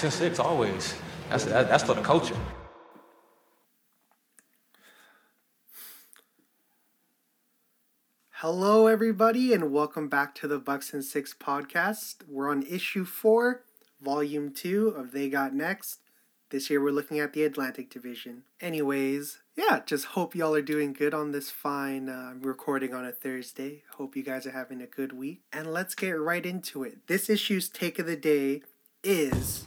Bucks and six always. That's that, that's for the culture. Hello, everybody, and welcome back to the Bucks and Six podcast. We're on issue four, volume two of They Got Next. This year, we're looking at the Atlantic Division. Anyways, yeah, just hope y'all are doing good on this fine uh, recording on a Thursday. Hope you guys are having a good week. And let's get right into it. This issue's take of the day is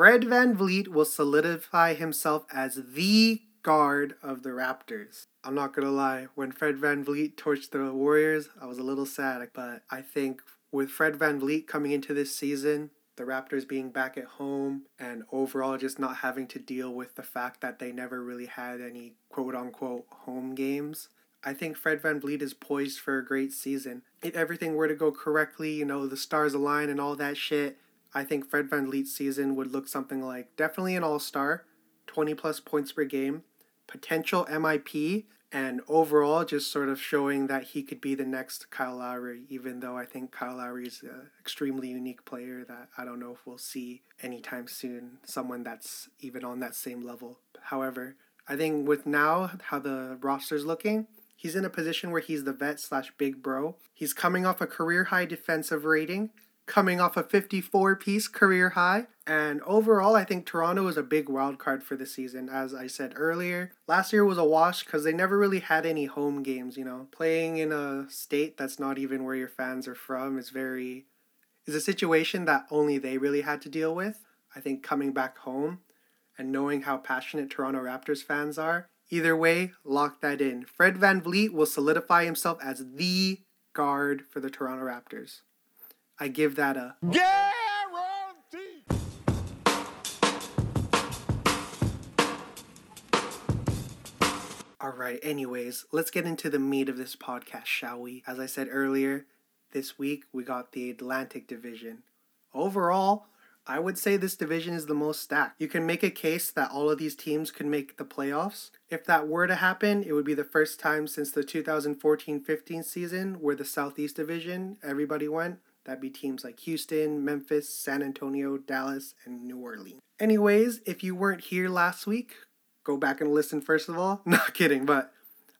Fred VanVleet will solidify himself as the guard of the Raptors. I'm not gonna lie, when Fred VanVleet torched the Warriors, I was a little sad, but I think with Fred VanVleet coming into this season, the Raptors being back at home, and overall just not having to deal with the fact that they never really had any quote unquote home games. I think Fred VanVleet is poised for a great season. If everything were to go correctly, you know, the stars align and all that shit, I think Fred Van VanVleet's season would look something like definitely an all star, 20 plus points per game, potential MIP, and overall just sort of showing that he could be the next Kyle Lowry, even though I think Kyle Lowry is an extremely unique player that I don't know if we'll see anytime soon, someone that's even on that same level. However, I think with now how the roster's looking, he's in a position where he's the vet slash big bro. He's coming off a career high defensive rating coming off a 54 piece career high. And overall, I think Toronto is a big wild card for the season. As I said earlier, last year was a wash because they never really had any home games. You know, playing in a state that's not even where your fans are from is very is a situation that only they really had to deal with. I think coming back home and knowing how passionate Toronto Raptors fans are. Either way, lock that in. Fred VanVleet will solidify himself as the guard for the Toronto Raptors. I give that a guarantee. All right, anyways, let's get into the meat of this podcast, shall we? As I said earlier, this week we got the Atlantic Division. Overall, I would say this division is the most stacked. You can make a case that all of these teams could make the playoffs. If that were to happen, it would be the first time since the 2014 15 season where the Southeast Division, everybody went. That'd be teams like Houston, Memphis, San Antonio, Dallas, and New Orleans. Anyways, if you weren't here last week, go back and listen first of all. Not kidding, but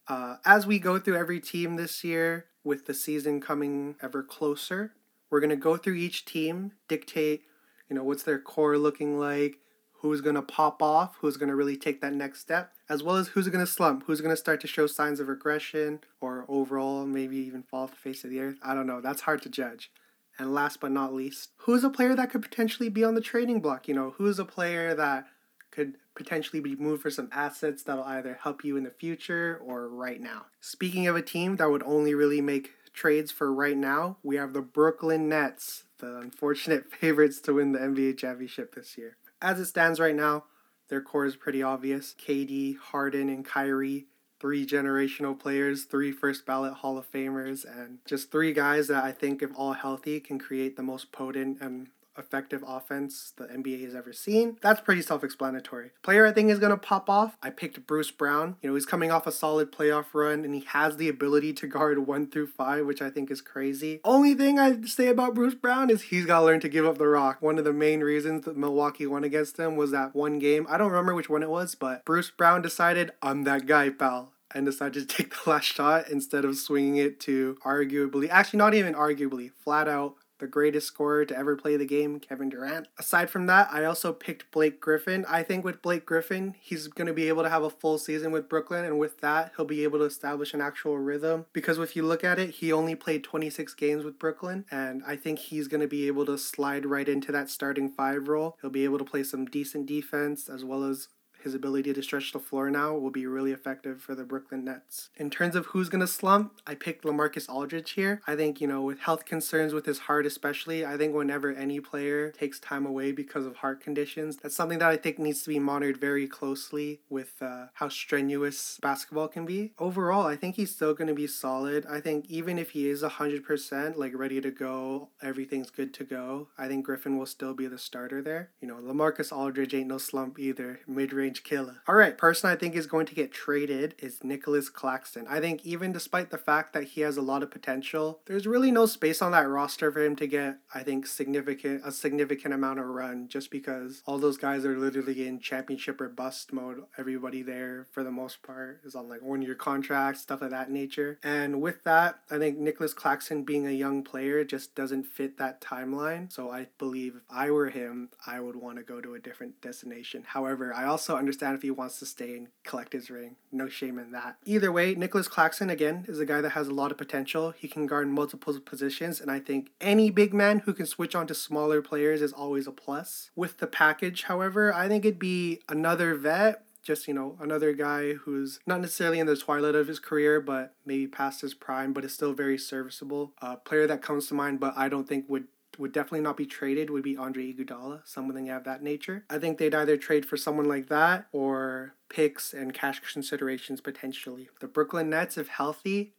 uh, as we go through every team this year, with the season coming ever closer, we're gonna go through each team, dictate, you know, what's their core looking like, who's gonna pop off, who's gonna really take that next step, as well as who's gonna slump, who's gonna start to show signs of regression, or overall maybe even fall off the face of the earth. I don't know. That's hard to judge. And last but not least, who's a player that could potentially be on the trading block? You know, who's a player that could potentially be moved for some assets that'll either help you in the future or right now. Speaking of a team that would only really make trades for right now, we have the Brooklyn Nets, the unfortunate favorites to win the NBA championship this year. As it stands right now, their core is pretty obvious. KD, Harden, and Kyrie three generational players, three first ballot Hall of Famers, and just three guys that I think, if all healthy, can create the most potent and effective offense the NBA has ever seen. That's pretty self explanatory. Player I think is going to pop off. I picked Bruce Brown. You know, he's coming off a solid playoff run and he has the ability to guard one through five, which I think is crazy. Only thing I'd say about Bruce Brown is he's got to learn to give up the rock. One of the main reasons that Milwaukee won against him was that one game. I don't remember which one it was, but Bruce Brown decided, I'm that guy, pal and decided to take the last shot instead of swinging it to arguably, actually, not even arguably, flat out the greatest scorer to ever play the game, Kevin Durant. Aside from that, I also picked Blake Griffin. I think with Blake Griffin, he's going to be able to have a full season with Brooklyn, and with that, he'll be able to establish an actual rhythm. Because if you look at it, he only played 26 games with Brooklyn, and I think he's going to be able to slide right into that starting five role. He'll be able to play some decent defense as well as his ability to stretch the floor now will be really effective for the Brooklyn Nets. In terms of who's going to slump, I picked LaMarcus Aldridge here. I think, you know, with health concerns with his heart especially, I think whenever any player takes time away because of heart conditions, that's something that I think needs to be monitored very closely with uh, how strenuous basketball can be. Overall, I think he's still going to be solid. I think even if he is 100% like ready to go, everything's good to go, I think Griffin will still be the starter there. You know, LaMarcus Aldridge ain't no slump either. Mid-range range killer. All right, person I think is going to get traded is Nicolas Claxton. I think even despite the fact that he has a lot of potential, there's really no space on that roster for him to get, I think, significant a significant amount of run just because all those guys are literally in championship or bust mode. Everybody there for the most part is on like one year contracts, stuff of that nature. And with that, I think Nicolas Claxton being a young player just doesn't fit that timeline. So I believe if I were him, I would want to go to a different destination. However, I also understand if he wants to stay and collect his ring. No shame in that. Either way, Nicolas Claxton, again, is a guy that has a lot of potential. He can guard multiple positions, and I think any big man who can switch on to smaller players is always a plus. With the package, however, I think it'd be another vet just you know another guy who's not necessarily in the twilight of his career but maybe past his prime but is still very serviceable a player that comes to mind but i don't think would would definitely not be traded would be Andre Iguodala, something of that nature. I think they'd either trade for someone like that or picks and cash considerations potentially. The Brooklyn Nets, if healthy,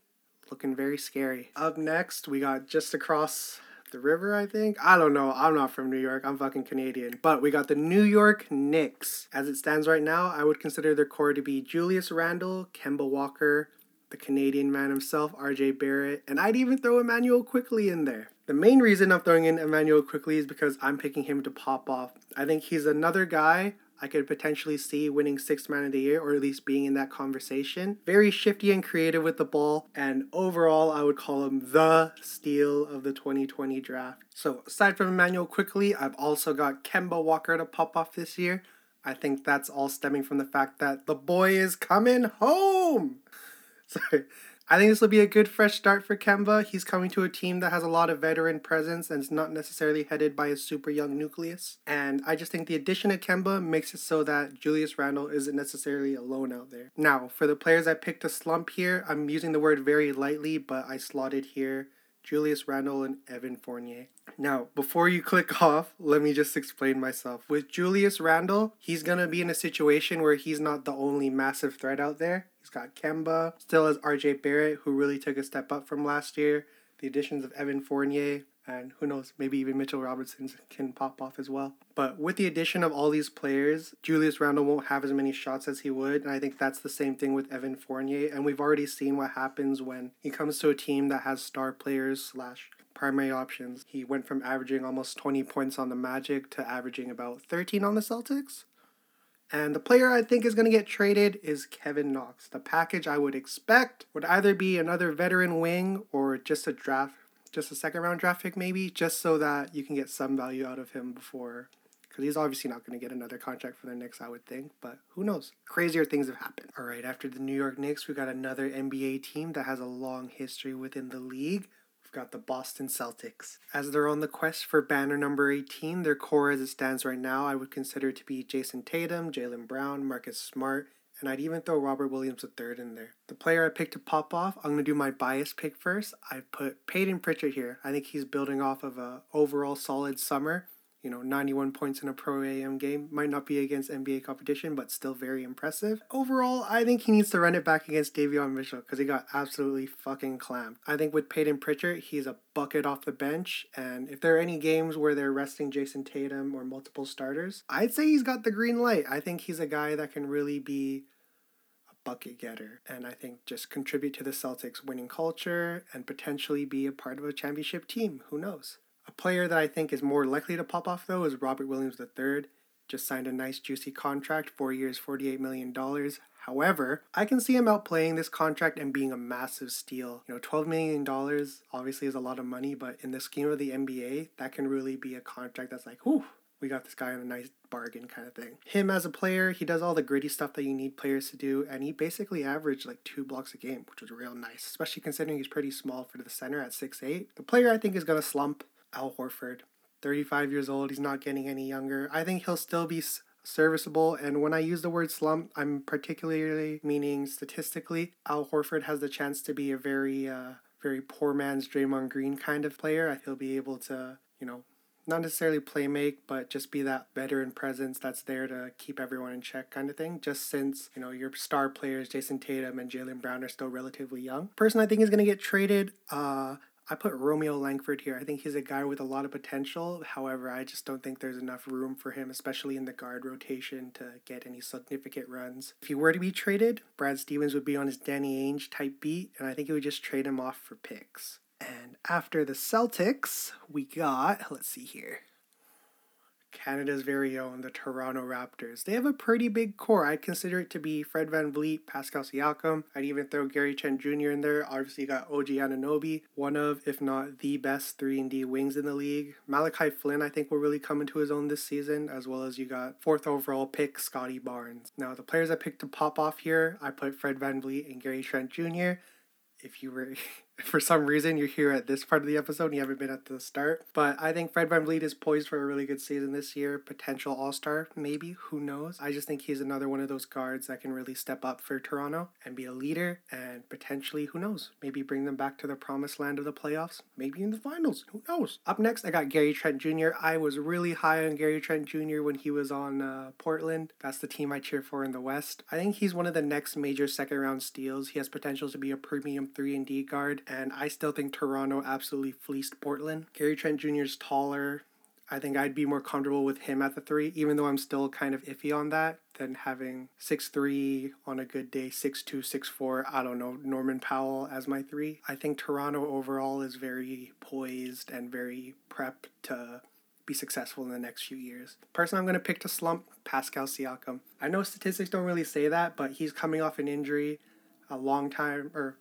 looking very scary. Up next, we got just across the river, I think. I don't know. I'm not from New York. I'm fucking Canadian. But we got the New York Knicks. As it stands right now, I would consider their core to be Julius Randle, Kemba Walker, the Canadian man himself, RJ Barrett, and I'd even throw Immanuel Quickley in there. The main reason I'm throwing in Immanuel Quickley is because I'm picking him to pop off. I think he's another guy I could potentially see winning Sixth Man of the Year or at least being in that conversation. Very shifty and creative with the ball, and overall, I would call him the steal of the 2020 draft. So, aside from Immanuel Quickley, I've also got Kemba Walker to pop off this year. I think that's all stemming from the fact that the boy is coming home. Sorry. I think this will be a good fresh start for Kemba. He's coming to a team that has a lot of veteran presence and is not necessarily headed by a super young nucleus. And I just think the addition of Kemba makes it so that Julius Randle isn't necessarily alone out there. Now, for the players I picked to slump here, I'm using the word very lightly, but I slotted here Julius Randle and Evan Fournier. Now, before you click off, let me just explain myself. With Julius Randle, he's going to be in a situation where he's not the only massive threat out there. He's got Kemba, still has RJ Barrett, who really took a step up from last year. The additions of Evan Fournier, and who knows, maybe even Mitchell Robinson can pop off as well. But with the addition of all these players, Julius Randle won't have as many shots as he would, and I think that's the same thing with Evan Fournier. And we've already seen what happens when he comes to a team that has star players slash primary options. He went from averaging almost 20 points on the Magic to averaging about 13 on the Celtics. And the player I think is going to get traded is Kevin Knox. The package I would expect would either be another veteran wing or just a draft, just a second round draft pick, maybe, just so that you can get some value out of him before. Because he's obviously not going to get another contract for the Knicks, I would think. But who knows? Crazier things have happened. All right, after the New York Knicks, we got another NBA team that has a long history within the league We've got the Boston Celtics. As they're on the quest for banner number 18, their core as it stands right now, I would consider to be Jayson Tatum, Jaylen Brown, Marcus Smart, and I'd even throw Robert Williams III in there. The player I picked to pop off, I'm gonna do my bias pick first. I put Payton Pritchard here. I think he's building off of a overall solid summer you know, 91 points in a pro AM game. Might not be against NBA competition, but still very impressive. Overall, I think he needs to run it back against Davion Mitchell because he got absolutely fucking clamped. I think with Payton Pritchard, he's a bucket off the bench. And if there are any games where they're resting Jayson Tatum or multiple starters, I'd say he's got the green light. I think he's a guy that can really be bucket getter and I think just contribute to the Celtics winning culture and potentially be a part of a championship team. Who knows? A player that I think is more likely to pop off though is Robert Williams III. Just signed a nice juicy contract, four years, $48 million. However, I can see him outplaying this contract and being a massive steal. You know, $12 million obviously is a lot of money, but in the scheme of the NBA, that can really be a contract that's like, whew, we got this guy on a nice bargain kind of thing. Him as a player, he does all the gritty stuff that you need players to do, and he basically averaged like two blocks a game, which was real nice, especially considering he's pretty small for the center at six eight. The player I think is going to slump Al Horford. 35 years old, he's not getting any younger. I think he'll still be serviceable. And when I use the word slump, I'm particularly meaning statistically. Al Horford has the chance to be a very, uh, very poor man's Draymond Green kind of player. He'll be able to, you know, not necessarily play make, but just be that veteran presence that's there to keep everyone in check kind of thing. Just since, you know, your star players, Jayson Tatum and Jaylen Brown, are still relatively young. Person I think is going to get traded, uh, I put Romeo Langford here. I think he's a guy with a lot of potential. However, I just don't think there's enough room for him, especially in the guard rotation, to get any significant runs. If he were to be traded, Brad Stevens would be on his Danny Ainge type beat, and I think he would just trade him off for picks. And after the Celtics, we got, let's see here. Canada's very own, the Toronto Raptors. They have a pretty big core. I'd consider it to be Fred VanVleet, Pascal Siakam. I'd even throw Gary Trent Jr. in there. Obviously, you got OG Anunoby, one of, if not the best 3 and D wings in the league. Malachi Flynn, I think, will really come into his own this season, as well as you got fourth overall pick Scottie Barnes. Now, the players I picked to pop off here, I put Fred VanVleet and Gary Trent Jr if you were for some reason you're here at this part of the episode and you haven't been at the start. But I think Fred VanVleet is poised for a really good season this year, potential all star, maybe, who knows. I just think he's another one of those guards that can really step up for Toronto and be a leader and potentially, who knows, maybe bring them back to the promised land of the playoffs, maybe in the finals, who knows. Up next, I got Gary Trent Jr. I was really high on Gary Trent Jr. when he was on uh, Portland. That's the team I cheer for in the West. I think he's one of the next major second round steals. He has potential to be a premium 3 and D guard, and I still think Toronto absolutely fleeced Portland. Gary Trent Jr. is taller. I think I'd be more comfortable with him at the three, even though I'm still kind of iffy on that, than having six three on a good day, six two, six four. I don't know, Norman Powell as my three. I think Toronto overall is very poised and very prepped to be successful in the next few years. person I'm going to pick to slump, Pascal Siakam. I know statistics don't really say that, but he's coming off an injury a long time, or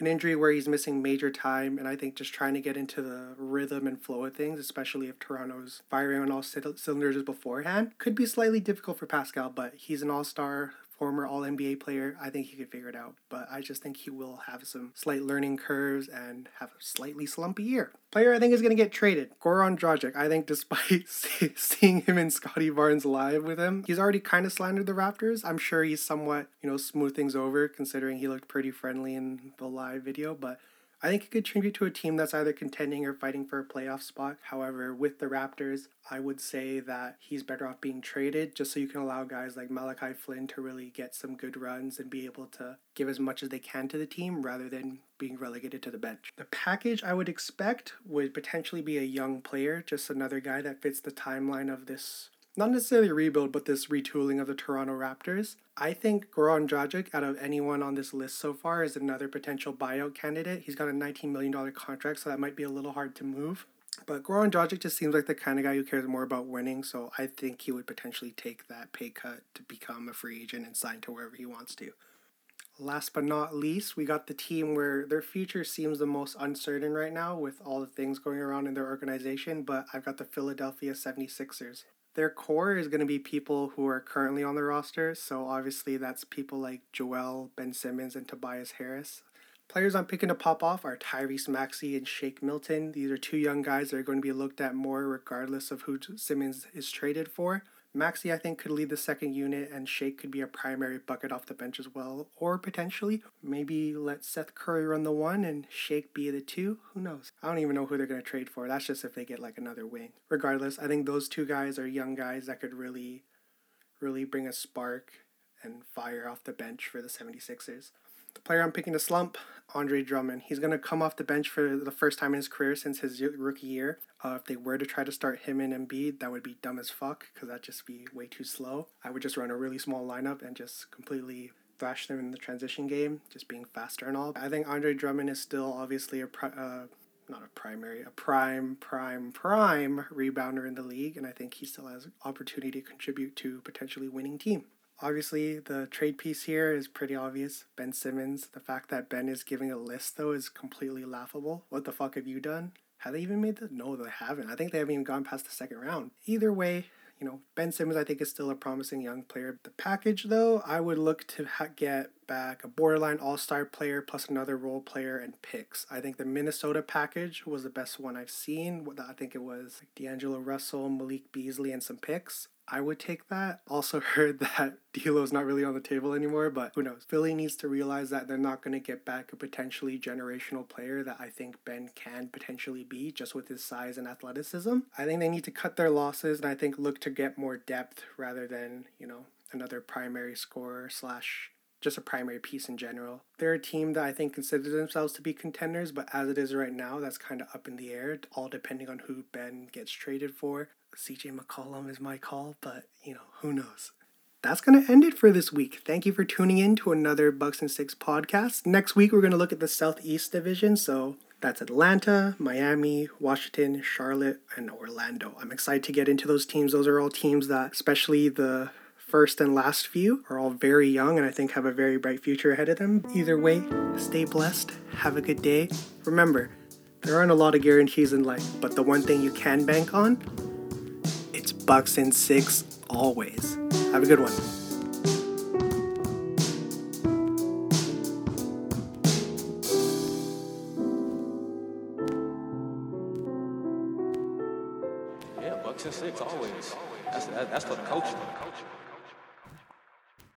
an injury where he's missing major time, and I think just trying to get into the rhythm and flow of things, especially if Toronto's firing on all cylinders beforehand, could be slightly difficult for Pascal. But he's an all-star former All NBA player, I think he could figure it out. But I just think he will have some slight learning curves and have a slightly slumpy year. Player I think is going to get traded, Goran Dragic. I think despite seeing him in Scottie Barnes live with him, he's already kind of slandered the Raptors. I'm sure he's somewhat, you know, smooth things over considering he looked pretty friendly in the live video, but I think he could contribute to a team that's either contending or fighting for a playoff spot. However, with the Raptors, I would say that he's better off being traded just so you can allow guys like Malachi Flynn to really get some good runs and be able to give as much as they can to the team rather than being relegated to the bench. The package I would expect would potentially be a young player, just another guy that fits the timeline of this not necessarily rebuild, but this retooling of the Toronto Raptors. I think Goran Dragic, out of anyone on this list so far, is another potential buyout candidate. He's got a $19 million contract, so that might be a little hard to move. But Goran Dragic just seems like the kind of guy who cares more about winning, so I think he would potentially take that pay cut to become a free agent and sign to wherever he wants to. Last but not least, we got the team where their future seems the most uncertain right now with all the things going around in their organization, but I've got the Philadelphia 76ers their core is going to be people who are currently on the roster. So obviously that's people like Joel, Ben Simmons, and Tobias Harris. Players I'm picking to pop off are Tyrese Maxey and Shake Milton. These are two young guys that are going to be looked at more regardless of who Simmons is traded for. Maxey, I think, could lead the second unit, and Shake could be a primary bucket off the bench as well. Or potentially, maybe let Seth Curry run the one and Shake be the two. Who knows? I don't even know who they're going to trade for. That's just if they get like another wing. Regardless, I think those two guys are young guys that could really, really bring a spark and fire off the bench for the 76ers. The player I'm picking to slump, Andre Drummond. He's going to come off the bench for the first time in his career since his rookie year. Uh, if they were to try to start him and Embiid, that would be dumb as fuck because that'd just be way too slow. I would just run a really small lineup and just completely thrash them in the transition game, just being faster and all. I think Andre Drummond is still obviously a pri- uh, not a primary, a prime, prime, prime rebounder in the league, and I think he still has opportunity to contribute to potentially winning team. Obviously, the trade piece here is pretty obvious. Ben Simmons. The fact that Ben is giving a list, though, is completely laughable. What the fuck have you done? Have they even made the? No, they haven't. I think they haven't even gone past the second round. Either way, you know, Ben Simmons, I think, is still a promising young player. The package, though, I would look to ha- get back a borderline all star player plus another role player and picks. I think the Minnesota package was the best one I've seen. I think it was D'Angelo Russell, Malik Beasley, and some picks. I would take that. Also heard that D'Lo's not really on the table anymore, but who knows? Philly needs to realize that they're not going to get back a potentially generational player that I think Ben can potentially be just with his size and athleticism. I think they need to cut their losses and I think look to get more depth rather than, you know, another primary scorer slash just a primary piece in general. They're a team that I think consider themselves to be contenders, but as it is right now, that's kind of up in the air, all depending on who Ben gets traded for. CJ McCollum is my call, but you know, who knows. That's going to end it for this week. Thank you for tuning in to another Bucks and Six podcast. Next week, we're going to look at the Southeast Division. So that's Atlanta, Miami, Washington, Charlotte, and Orlando. I'm excited to get into those teams. Those are all teams that, especially the first and last few, are all very young and I think have a very bright future ahead of them. Either way, stay blessed, have a good day. Remember, there aren't a lot of guarantees in life, but the one thing you can bank on, And Six always. Have a good one.